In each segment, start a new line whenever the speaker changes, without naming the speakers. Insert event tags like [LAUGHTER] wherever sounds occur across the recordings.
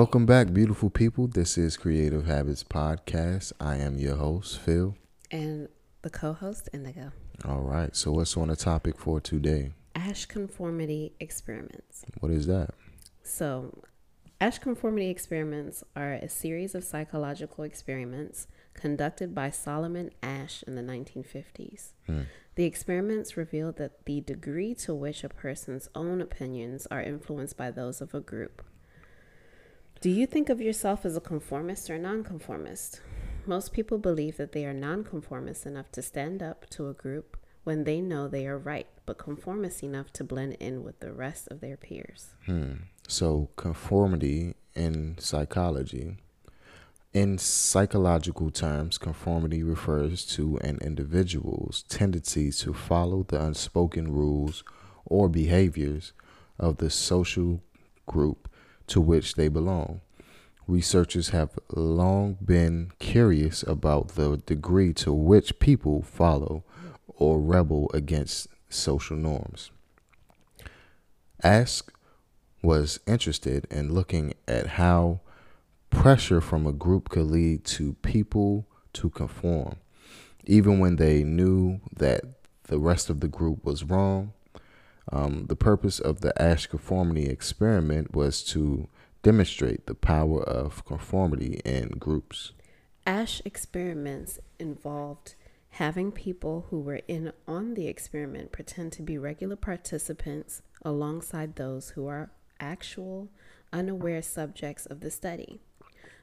Welcome back, beautiful people. This is Creative Habits Podcast. I am your host, Phil.
And the co host, Indigo.
All right. So, what's on the topic for today?
Asch conformity experiments.
What is that?
So, Asch conformity experiments are a series of psychological experiments conducted by Solomon Asch in the 1950s. Hmm. The experiments revealed that the degree to which a person's own opinions are influenced by those of a group do you think of yourself as a conformist or nonconformist? Most people believe that they are nonconformist enough to stand up to a group when they know they are right, but conformist enough to blend in with the rest of their peers.
Hmm. So, conformity in psychology. In psychological terms, conformity refers to an individual's tendency to follow the unspoken rules or behaviors of the social group to which they belong. Researchers have long been curious about the degree to which people follow or rebel against social norms. Ask was interested in looking at how pressure from a group could lead to people to conform, even when they knew that the rest of the group was wrong um, the purpose of the Asch conformity experiment was to demonstrate the power of conformity in groups.
Asch experiments involved having people who were in on the experiment pretend to be regular participants alongside those who are actual unaware subjects of the study.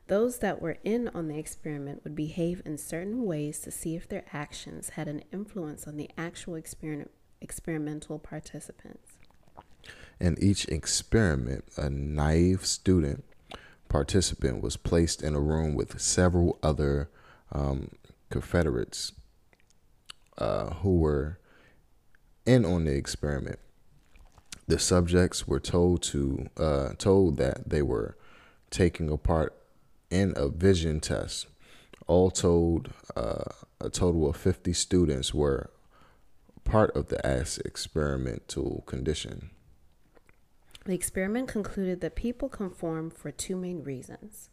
Those that were in on the experiment would behave in certain ways to see if their actions had an influence on the actual experiment experimental participants.
In each experiment, a naive student participant was placed in a room with several other um, Confederates uh, who were in on the experiment. The subjects were told to uh, told that they were taking a part in a vision test. All told, uh, a total of 50 students were part of the Asch experimental condition.
The experiment concluded that people conform for two main reasons.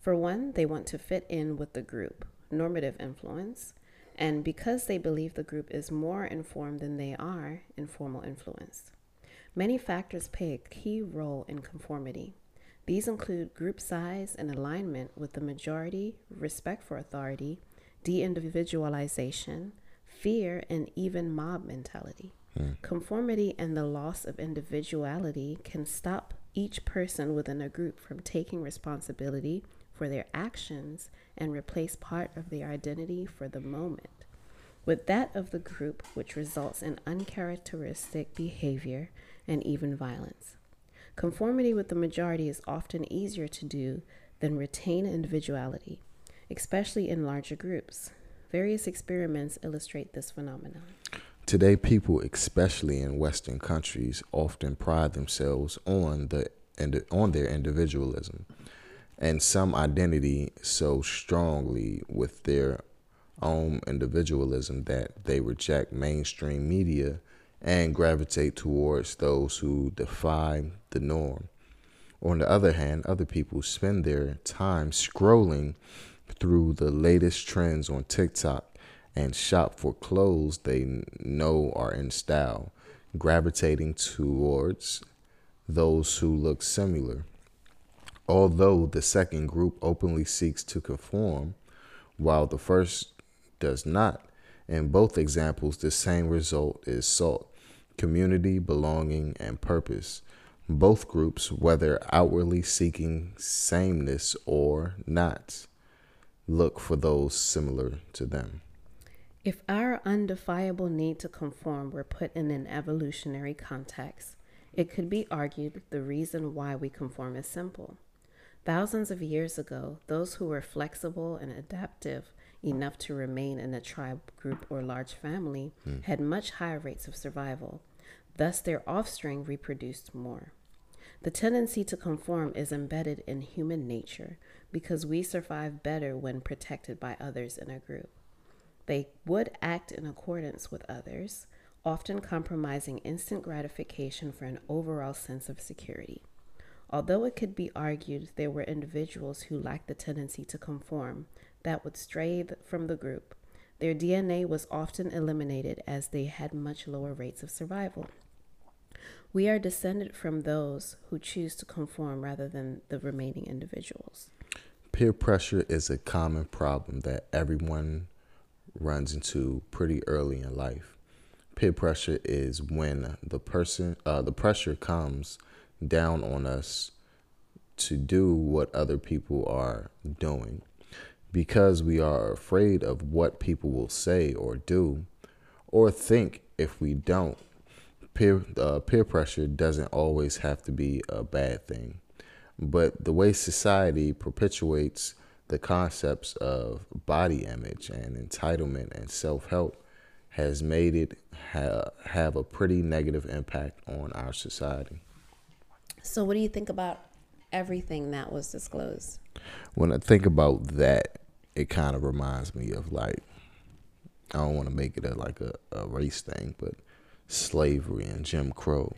For one, they want to fit in with the group, normative influence, and because they believe the group is more informed than they are, informal influence. Many factors play a key role in conformity. These include group size and alignment with the majority, respect for authority, de individualization, fear, and even mob mentality. Mm. Conformity and the loss of individuality can stop each person within a group from taking responsibility for their actions and replace part of their identity for the moment with that of the group, which results in uncharacteristic behavior and even violence. Conformity with the majority is often easier to do than retain individuality, especially in larger groups. Various experiments illustrate this phenomenon.
Today, people, especially in Western countries, often pride themselves on the on their individualism and some identity so strongly with their own individualism that they reject mainstream media and gravitate towards those who defy the norm. On the other hand, other people spend their time scrolling through the latest trends on TikTok and shop for clothes they know are in style, gravitating towards those who look similar. Although the second group openly seeks to conform, while the first does not, in both examples, the same result is sought community, belonging, and purpose. Both groups, whether outwardly seeking sameness or not, look for those similar to them.
If our undefiable need to conform were put in an evolutionary context, It could be argued the reason why we conform is simple. Thousands of years ago, those who were flexible and adaptive enough to remain in a tribe, group, or large family hmm. had much higher rates of survival. Thus, their offspring reproduced more. The tendency to conform is embedded in human nature because we survive better when protected by others in a group. They would act in accordance with others, often compromising instant gratification for an overall sense of security. Although it could be argued there were individuals who lacked the tendency to conform that would stray from the group, their DNA was often eliminated as they had much lower rates of survival. We are descended from those who choose to conform rather than the remaining individuals.
Peer pressure is a common problem that everyone runs into pretty early in life. Peer pressure is when the person, uh, the pressure comes down on us to do what other people are doing. Because we are afraid of what people will say or do or think if we don't. Peer, uh, peer pressure doesn't always have to be a bad thing. But the way society perpetuates the concepts of body image and entitlement and self help has made it ha- have a pretty negative impact on our society.
So, what do you think about everything that was disclosed?
When I think about that, it kind of reminds me of like, I don't want to make it a, like a, a race thing, but slavery and Jim Crow.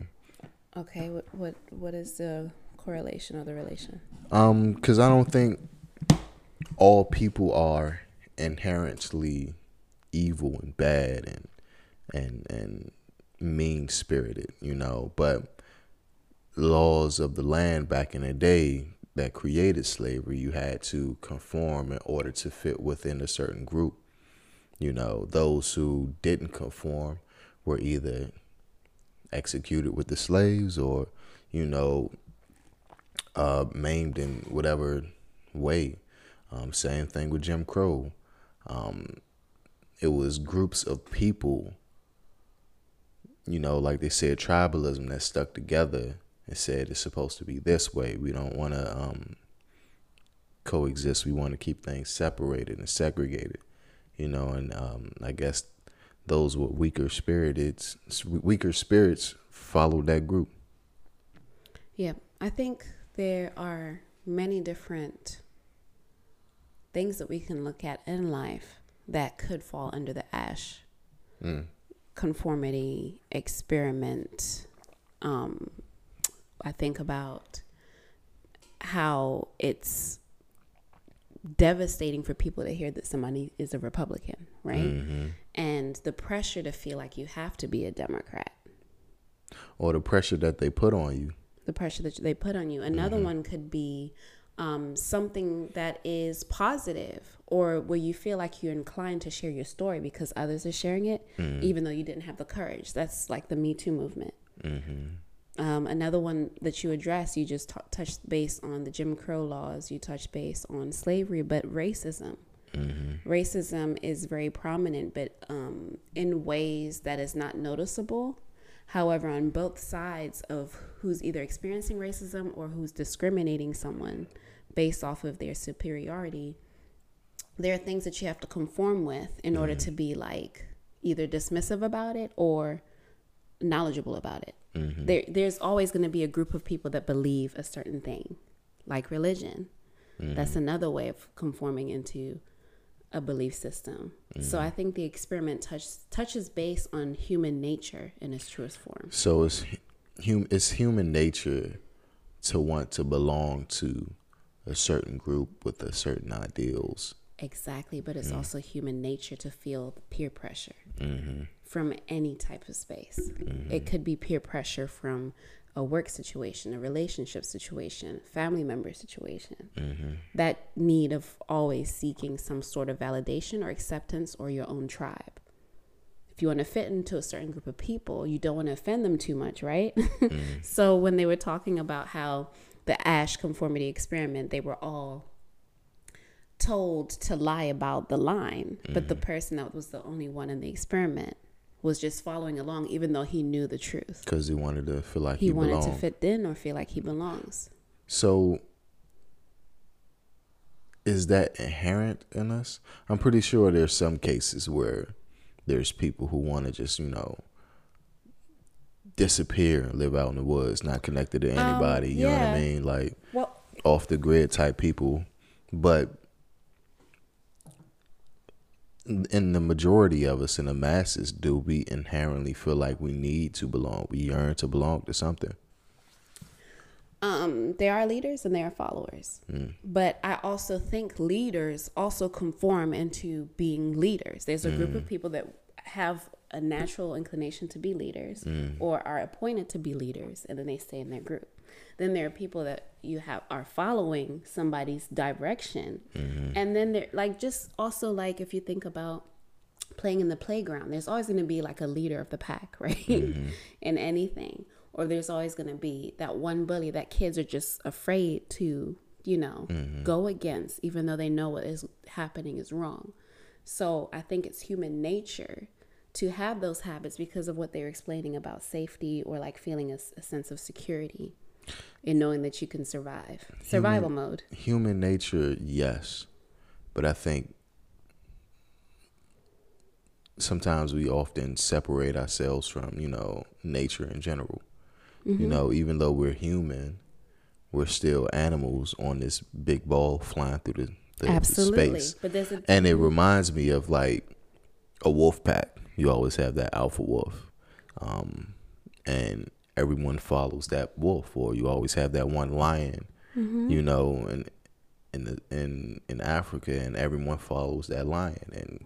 Okay, what what what is the correlation or the relation?
Um, because I don't think all people are inherently evil and bad and and and mean spirited, you know. But laws of the land back in the day that created slavery, you had to conform in order to fit within a certain group. You know, those who didn't conform were either executed with the slaves or, you know, uh, maimed in whatever way. Um, same thing with Jim Crow. Um, it was groups of people, you know, like they said, tribalism that stuck together and said it's supposed to be this way. We don't want to um, coexist. We want to keep things separated and segregated, you know. And um, I guess those with weaker spirited, weaker spirits followed that group.
Yeah, I think there are many different things that we can look at in life that could fall under the Asch
Mm.
conformity experiment um i think about how it's devastating for people to hear that somebody is a republican right
Mm-hmm.
and the pressure to feel like you have to be a democrat
Or the pressure that they put on you.
The pressure that they put on you. Another one could be um, something that is positive or where you feel like you're inclined to share your story because others are sharing it, even though you didn't have the courage. That's like the Me Too movement. Um, another one that you address, you just t- touched base on the Jim Crow laws, you touched base on slavery, but racism. Racism is very prominent, but um, in ways that is not noticeable. However, on both sides of who's either experiencing racism or who's discriminating someone based off of their superiority, there are things that you have to conform with in order mm-hmm. to be like either dismissive about it or knowledgeable about it. Mm-hmm. There, there's always going to be a group of people that believe a certain thing, like religion. That's mm-hmm. another way of conforming into a belief system. So mm. I think the experiment touch, touches base on human nature in its truest form.
So it's hum it's human nature to want to belong to a certain group with a certain ideals.
Exactly, but it's mm. also human nature to feel peer pressure mm-hmm. from any type of space. It mm-hmm. could be peer pressure from a work situation, a relationship situation, family member situation. Mm-hmm. That need of always seeking some sort of validation or acceptance or your own tribe. If you want to fit into a certain group of people, you don't want to offend them too much, right? [LAUGHS] Mm-hmm. so when they were talking about how the Asch conformity experiment, they were all told to lie about the line, but the mm-hmm. person that was the only one in the experiment was just following along, even though he knew the truth.
Because he wanted to feel like he,
He wanted
belonged.
to fit in or feel like he belongs.
So is that inherent in us? I'm pretty sure there's some cases where there's people who want to just, you know, disappear and live out in the woods, not connected to anybody, you know what I
Um,
mean? Like
Well,
off the grid type people, but in the majority of us in the masses do we inherently feel like we need to belong we yearn to belong to something
um, there are leaders and there are followers. Mm. But I also think leaders also conform into being leaders. There's a group of mm. people that have a natural inclination to be leaders mm. or are appointed to be leaders and then they stay in their group. Then there are people that you have are following somebody's direction. Mm-hmm. And then there like just also like if you think about playing in the playground, there's always going to be like a leader of the pack, [LAUGHS] right? Mm-hmm. in anything. Or there's always going to be that one bully that kids are just afraid to, you know, mm-hmm. go against, even though they know what is happening is wrong. So I think it's human nature to have those habits because of what they're explaining about safety or like feeling a sense of security in knowing that you can survive. Survival mode.
human nature yes but i think sometimes we often separate ourselves from you know nature in general you know even though we're human we're still animals on this big ball flying through the, the, the
Absolutely.
space
But there's a
and it reminds me of like a wolf pack. You always have that alpha wolf, um, and everyone follows that wolf. Or you always have that one lion, you know, and in the, in in Africa, and everyone follows that lion. And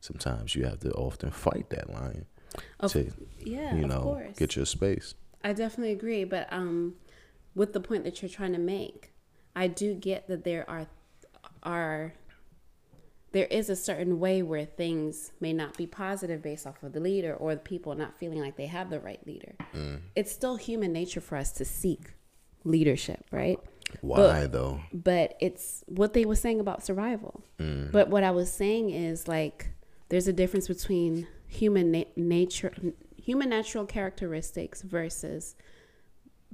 sometimes you have to often fight that lion
Of-
to,
yeah,
you know,
course.
get your space.
I definitely agree, but um, with the point that you're trying to make, I do get that there are are there is a certain way where things may not be positive based off of the leader or the people not feeling like they have the right leader. Mm. It's still human nature for us to seek leadership, right?
Why though?
but it's what they were saying about survival. Mm. But what I was saying is like there's a difference between human na- nature, human natural characteristics versus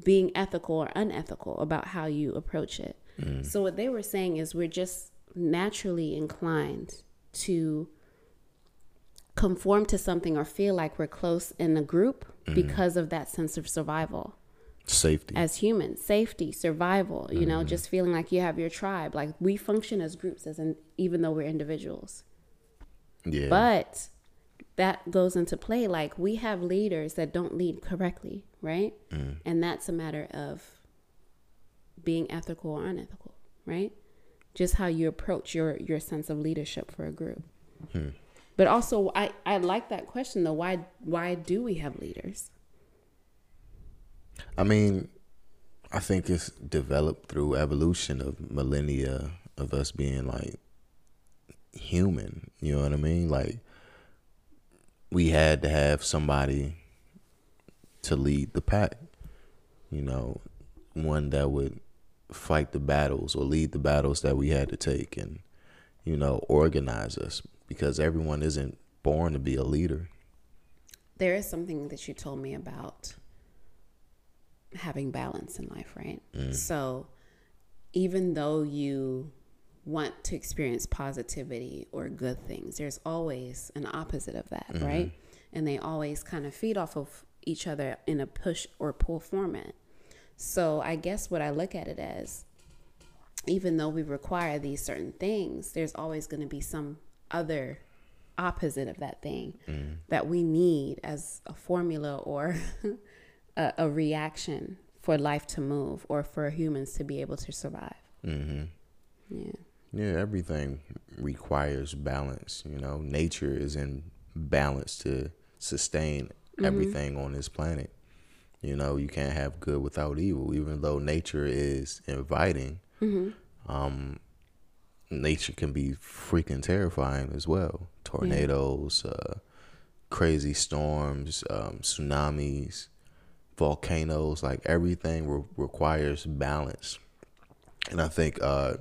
being ethical or unethical about how you approach it. Mm. So what they were saying is we're just naturally inclined to conform to something or feel like we're close in a group mm-hmm. because of that sense of survival.
Safety.
as humans safety survival you know mm-hmm. just feeling like you have your tribe. Like we function as groups as in, even though we're individuals.
Yeah.
but that goes into play like we have leaders that don't lead correctly right? Mm. And that's a matter of being ethical or unethical right just how you approach your your sense of leadership for a group hmm. but also i i like that question though why why do we have leaders
I mean, I think it's developed through evolution of millennia of us being like human. You know what I mean? Like we had to have somebody to lead the pack. You know, one that would fight the battles or lead the battles that we had to take and you know, organize us because everyone isn't born to be a leader.
there is something that you told me about having balance in life, right? Mm. So even though you want to experience positivity or good things, there's always an opposite of that, mm-hmm. right? And they always kind of feed off of each other in a push or pull format. So I guess what I look at it as even though we require these certain things, there's always going to be some other opposite of that thing that we need as a formula or [LAUGHS] a, a reaction for life to move or for humans to be able to survive.
Mm-hmm.
Yeah.
Yeah, everything requires balance. You know, nature is in balance to sustain everything on this planet. You know, you can't have good without evil, even though nature is inviting. Um, nature can be freaking terrifying as well. Tornadoes, uh, crazy storms, um, tsunamis, volcanoes, like everything re- requires balance. And I think uh,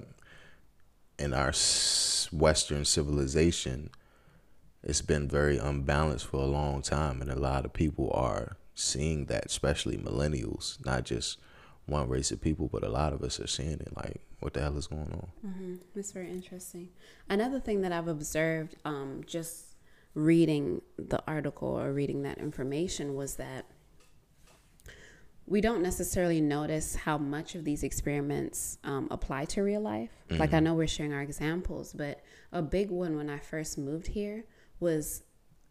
in our s- Western civilization, it's been very unbalanced for a long time, and a lot of people are seeing that, especially millennials, not just one race of people, but a lot of us are seeing it. Like, what the hell is going on?
Mm-hmm. It's very interesting. Another thing that I've observed, um, just reading the article or reading that information, was that we don't necessarily notice how much of these experiments um, apply to real life. Mm-hmm. Like I know we're sharing our examples, but a big one when I first moved here was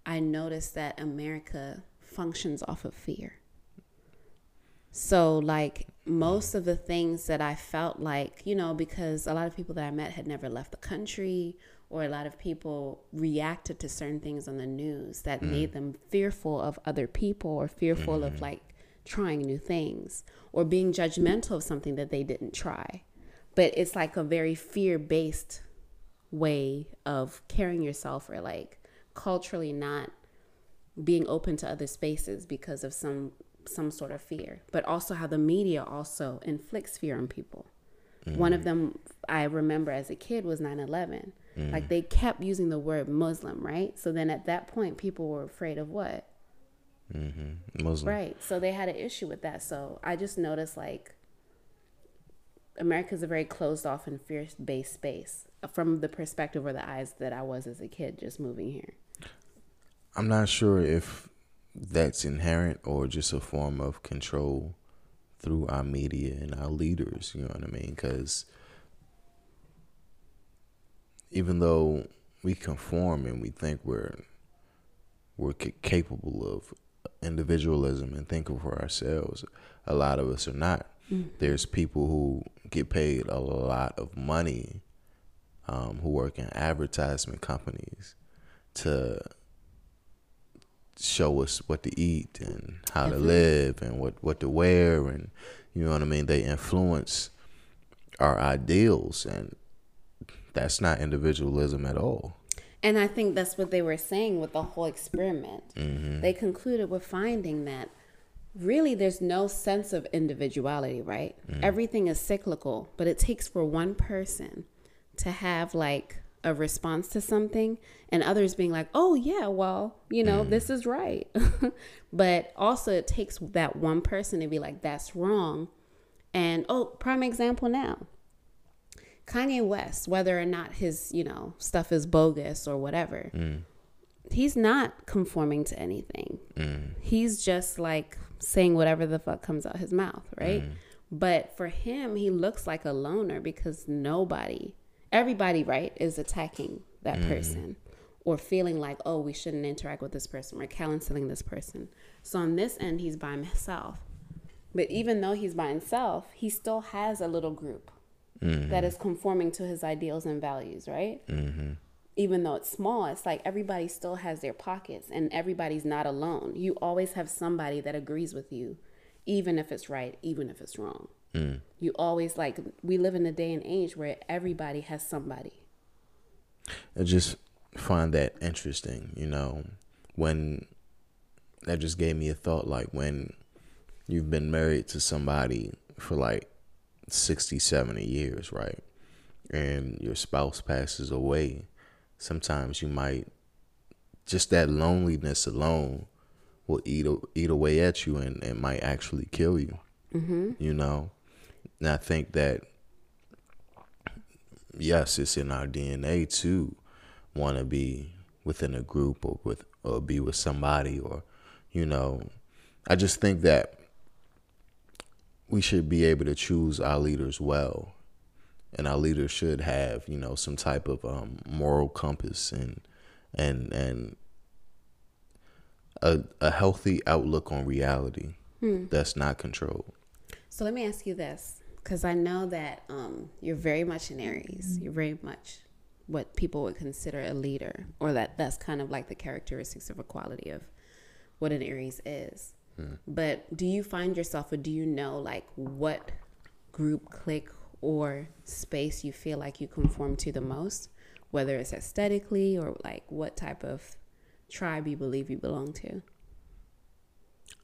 I noticed that America functions off of fear. So, like most of the things that I felt like, you know, because a lot of people that I met had never left the country, or a lot of people reacted to certain things on the news that mm. made them fearful of other people or fearful mm. of like trying new things or being judgmental of something that they didn't try. But it's like a very fear based way of carrying yourself or like culturally not being open to other spaces because of some some sort of fear. But also how the media also inflicts fear on people. Mm. one of them i remember as a kid was 9-11 mm. like they kept using the word muslim right? So then at that point people were afraid of what? Mm-hmm. muslim. Right. So they had an issue with that. So i just noticed like america's a very closed off and fear-based space from the perspective or the eyes that i was as a kid just moving here
I'm not sure if that's inherent or just a form of control through our media and our leaders. You know what I mean? Because even though we conform and we think we're we're capable of individualism and thinking for ourselves, a lot of us are not. Mm. There's people who get paid a lot of money, um, who work in advertisement companies, to show us what to eat and how to live and what, what to wear and you know what I mean. They influence our ideals and that's not individualism at all.
And I think that's what they were saying with the whole experiment. Mm-hmm. They concluded with finding that really there's no sense of individuality, right? Mm-hmm. Everything is cyclical, but it takes for one person to have like a response to something and others being like, oh, yeah, well, you know, mm. this is right. [LAUGHS] but also, it takes that one person to be like, that's wrong. And oh, prime example now Kanye West, whether or not his, you know, stuff is bogus or whatever, mm. he's not conforming to anything. Mm. He's just like saying whatever the fuck comes out his mouth, right? Mm. But for him, he looks like a loner because nobody everybody, right, is attacking that mm. person or feeling like, oh, we shouldn't interact with this person or counseling this person. So on this end, he's by himself. But even though he's by himself, he still has a little group mm-hmm. that is conforming to his ideals and values, right? Mm-hmm. Even though it's small, it's like everybody still has their pockets and everybody's not alone. You always have somebody that agrees with you, even if it's right, even if it's wrong. Mm. You always like we live in a day and age where everybody has somebody.
I just find that interesting, you know, when that just gave me a thought like when you've been married to somebody for like 60, 70 years, right? And your spouse passes away, sometimes you might just that loneliness alone will eat eat away at you and, and might actually kill you. Mm-hmm. You know, and I think that, yes, it's in our DNA to want to be within a group or with or be with somebody or, you know, I just think that we should be able to choose our leaders well. And our leaders should have, you know, some type of um, moral compass and and and a a healthy outlook on reality hmm. that's not controlled.
So let me ask you this because I know that um, you're very much an Aries. You're very much what people would consider a leader, or that that's kind of like the characteristics of a quality of what an Aries is. Hmm. But do you find yourself, or do you know, like what group, clique, or space you feel like you conform to the most, whether it's aesthetically or like what type of tribe you believe you belong to?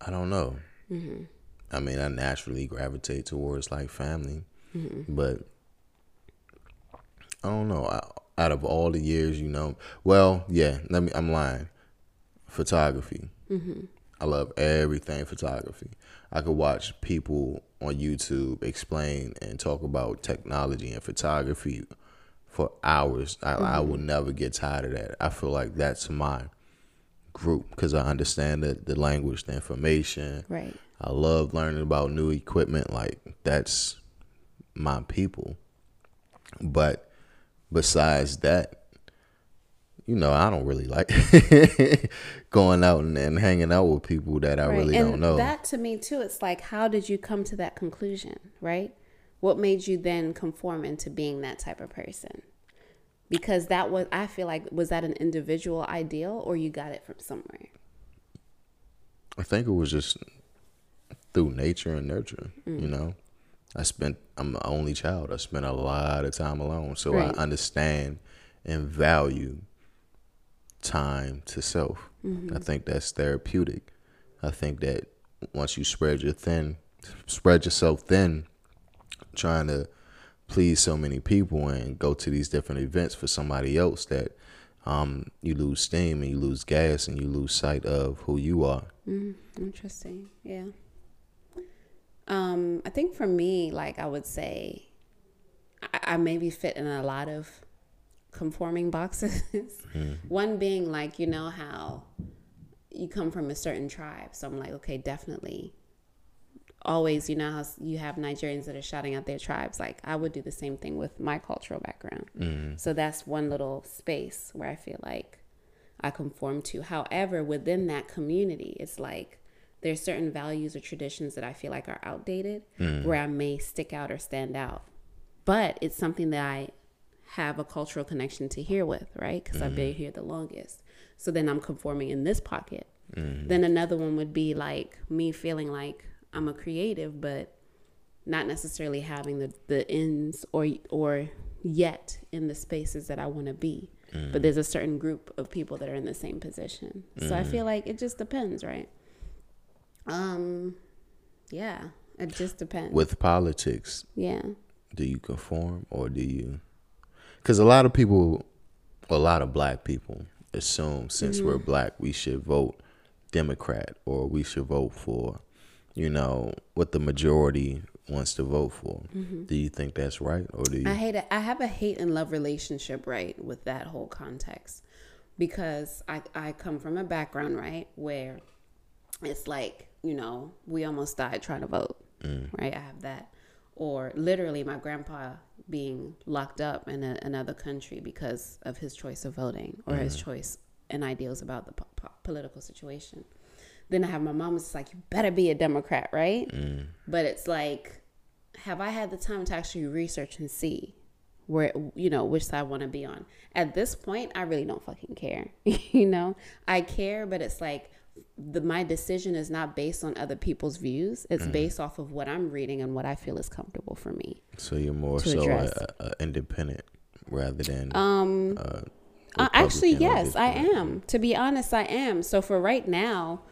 I don't know. Mm-hmm. I mean, I naturally gravitate towards like family, mm-hmm. but I don't know. I out of all the years, you know, well, yeah, let me, I'm lying. Photography. Mm-hmm. I love everything photography. I could watch people on YouTube explain and talk about technology and photography for hours. I, mm-hmm. I will never get tired of that. I feel like that's my group because I understand the, the language, the information.
Right.
I love learning about new equipment. Like that's my people. But besides that, you know, I don't really like [LAUGHS] going out and, and, hanging out with people that I right. really and don't know.
That to me too, it's like, how did you come to that conclusion, right? What made you then conform into being that type of person? Because that was, I feel like, was that an individual ideal or you got it from somewhere?
I think it was just through nature and nurture, mm. you know? I spent, I'm the only child. I spent a lot of time alone. So right. I understand and value time to self. Mm-hmm. I think that's therapeutic. I think that once you spread your thin, spread yourself thin, trying to please so many people and go to these different events for somebody else that um, you lose steam and you lose gas and you lose sight of who you are.
Mm, interesting. Yeah. Um, I think for me, like I would say, I, I maybe fit in a lot of conforming boxes. mm. [LAUGHS] One being like, you know how you come from a certain tribe. So I'm like, okay, definitely. Always, you know how you have Nigerians that are shouting out their tribes. Like I would do the same thing with my cultural background. Mm. So that's one little space where I feel like I conform to. However, within that community, it's like there's certain values or traditions that I feel like are outdated mm. where I may stick out or stand out. But it's something that I have a cultural connection to here with, right? Because mm I've been mm-hmm. here the longest. So then I'm conforming in this pocket. mm Then another one would be like me feeling like I'm a creative, but not necessarily having the, the ends or or yet in the spaces that I want to be. But there's a certain group of people that are in the same position. So I feel like it just depends, right? Um, yeah, it just depends.
With politics,
yeah.
Do you conform or do you? because a lot of people, a lot of black people assume since mm-hmm. we're black, we should vote Democrat or we should vote for, you know, what the majority wants to vote for. Mm-hmm. Do you think that's right, or do you?
I hate it. I have a hate and love relationship, right, with that whole context, because I I come from a background, right, where it's like you know we almost died trying to vote, mm. right. I have that, or literally my grandpa being locked up in a, another country because of his choice of voting or mm. his choice and ideals about the po- po- political situation. Then I have my mom is like, you better be a Democrat, right? Mm. But it's like, have I had the time to actually research and see where, you know, which side I want to be on? At this point, I really don't fucking care. [LAUGHS] you know, I care, but it's like, the my decision is not based on other people's views. It's mm. based off of what I'm reading and what I feel is comfortable for me.
So you're more so a, a independent rather than
um. Uh, actually, yes, I am. To be honest, I am. So for right now,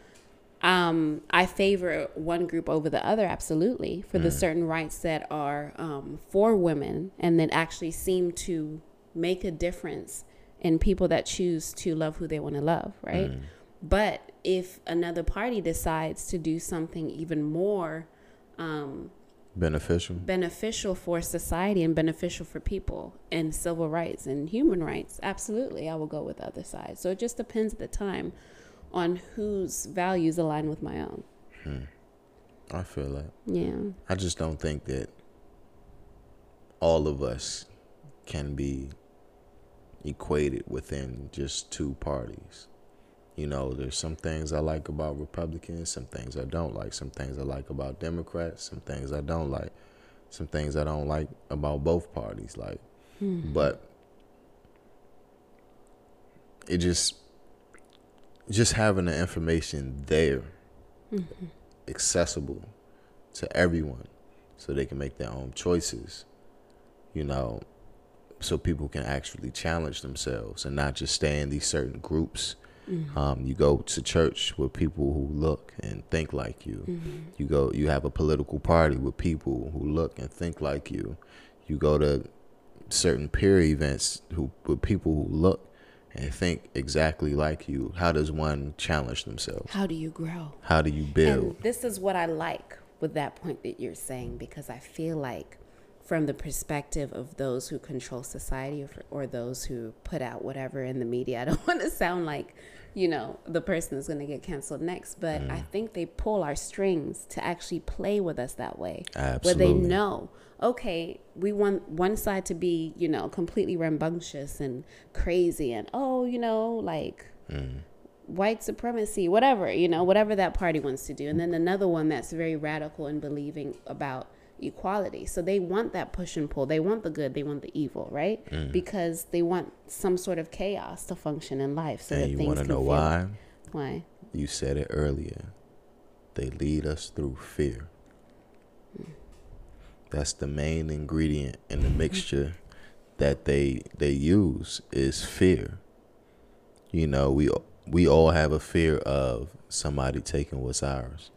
um, I favor one group over the other. Absolutely, for mm. the certain rights that are um, for women and that actually seem to make a difference in people that choose to love who they want to love. Right. Mm. But if another party decides to do something even more um,
beneficial.
beneficial for society and beneficial for people and civil rights and human rights absolutely i will go with the other side. So it just depends at the time on whose values align with my own.
Hmm. i feel that.
Yeah.
I just don't think that all of us can be equated within just two parties you know, there's some things I like about Republicans, some things I don't like, some things I like about Democrats, some things I don't like, some things I don't like about both parties. Like, mm-hmm. but it just, just having the information there, mm-hmm. accessible to everyone, so they can make their own choices. You know, so people can actually challenge themselves and not just stay in these certain groups Mm-hmm. Um, you go to church with people who look and think like you. Mm-hmm. You go. You have a political party with people who look and think like you. You go to certain peer events who with people who look and think exactly like you, how does one challenge themselves?
How do you grow?
How do you build?
And this is what I like with that point that you're saying because I feel like from the perspective of those who control society or, or those who put out whatever in the media, [LAUGHS] I don't want to sound like, you know, the person is going to get canceled next, but I mm. think they pull our strings to actually play with us that way. Where they know, okay, we want one side to be, you know, completely rambunctious and crazy and, oh, you know, like mm. white supremacy, whatever, you know, whatever that party wants to do. And then another one that's very radical and believing about equality. So they want that push and pull. They want the good, they want the evil, right? Mm. Because they want some sort of chaos to function in life. So that
and you want to know why?
Why?
You said it earlier. They lead us through fear. Mm. That's the main ingredient in the mixture that they they use is fear. You know, we we all have a fear of somebody taking what's ours.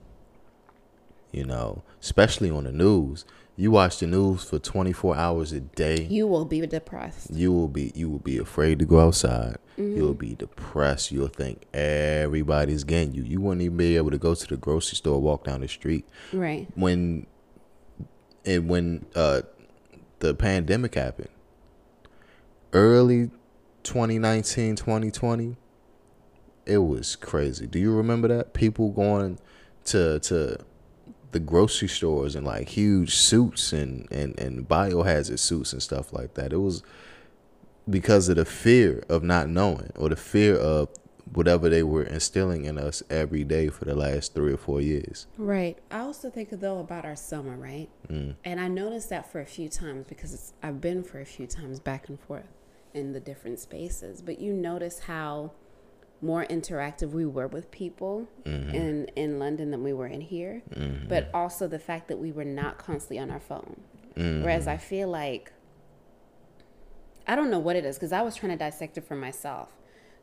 You know, especially on the news. You watch the news for 24 hours a day
You will be depressed.
you will be you will be afraid to go outside. You'll be depressed. You'll think everybody's getting you. You wouldn't even be able to go to the grocery store, walk down the street.
Right.
When and when uh the pandemic happened, early 2019, 2020, it was crazy. Do you remember that? People going to to the grocery stores in like huge suits and, and, and biohazard suits and stuff like that. It was because of the fear of not knowing or the fear of whatever they were instilling in us every day for the last three or four years.
Right. I also think though about our summer, right? Mm. And I noticed that for a few times because it's, I've been for a few times back and forth in the different spaces. But you notice how more interactive we were with people mm-hmm. in in London than we were in here. Mm-hmm. But also the fact that we were not constantly on our phone. Mm-hmm. Whereas I feel like I don't know what it is because I was trying to dissect it for myself.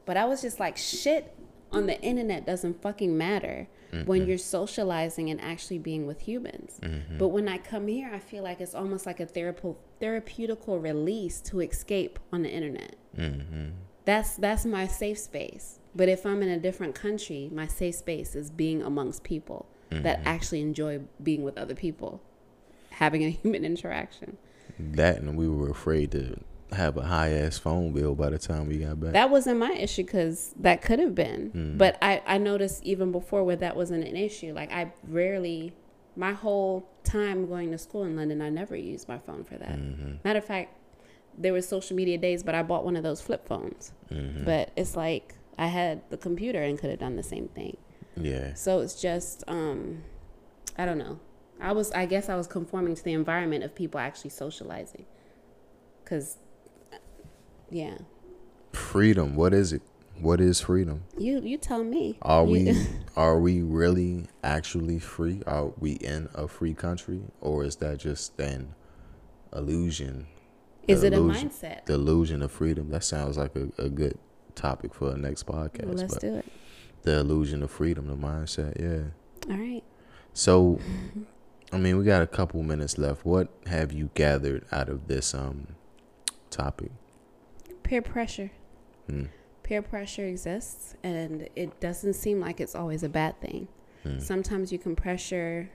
But I was just like, shit on the internet doesn't fucking matter when you're socializing and actually being with humans. But when I come here, I feel like it's almost like a therape- therapeutical release to escape on the internet. That's that's my safe space. But if I'm in a different country, my safe space is being amongst people that mm-hmm. actually enjoy being with other people, having a [LAUGHS] human interaction.
That and we were afraid to have a high ass phone bill by the time we got back.
That wasn't my issue because that could have been. Mm. But I, I noticed even before where that wasn't an issue. Like I rarely, my whole time going to school in London, I never used my phone for that. Mm-hmm. Matter of fact, there were social media days, but I bought one of those flip phones. Mm-hmm. But it's like I had the computer and could have done the same thing.
yeah.
So it's just, um, I don't know. I was, I guess, I was conforming to the environment of people actually socializing. Cause, yeah,
Freedom. What is it? What is freedom?
you you tell me.
Are we [LAUGHS] are we really actually free? Are we in a free country or is that just an illusion?
Is it a mindset?
The illusion of freedom. That sounds like a, a good topic for a next podcast.
Well, let's do it.
the illusion of freedom, the mindset, yeah.
All right.
So [LAUGHS] I mean we got a couple minutes left. What have you gathered out of this um topic?
Peer pressure.
Hmm.
Peer pressure exists, and it doesn't seem like it's always a bad thing.
Hmm.
Sometimes you can pressure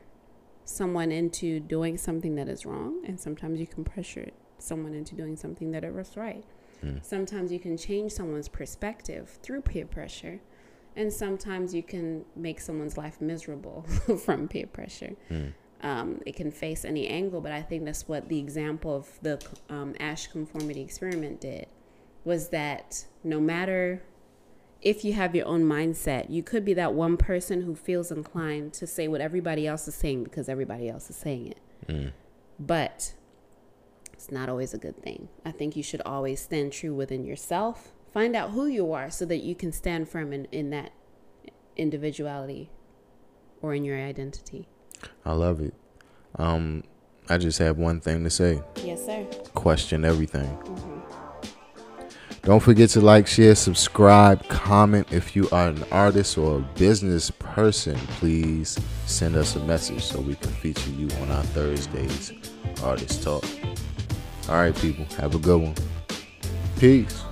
someone into doing something that is wrong, and sometimes you can pressure someone into doing something that is right.
Hmm.
Sometimes you can change someone's perspective through peer pressure, and sometimes you can make someone's life miserable [LAUGHS] from peer pressure.
Hmm.
Um, it can face any angle, but I think that's what the example of the um, Asch conformity experiment did was that no matter if you have your own mindset, you could be that one person who feels inclined to say what everybody else is saying because everybody else is saying it.
Mm.
But it's not always a good thing. I think you should always stand true within yourself. Find out who you are so that you can stand firm in, in that individuality or in your identity.
I love it. Um I just have one thing to say.
Yes, sir.
question everything. Don't forget to like, share, subscribe, comment. If you are an artist or a business person, please send us a message so we can feature you on our Thursdays Artist Talk. All right, people. Have a good one. Peace.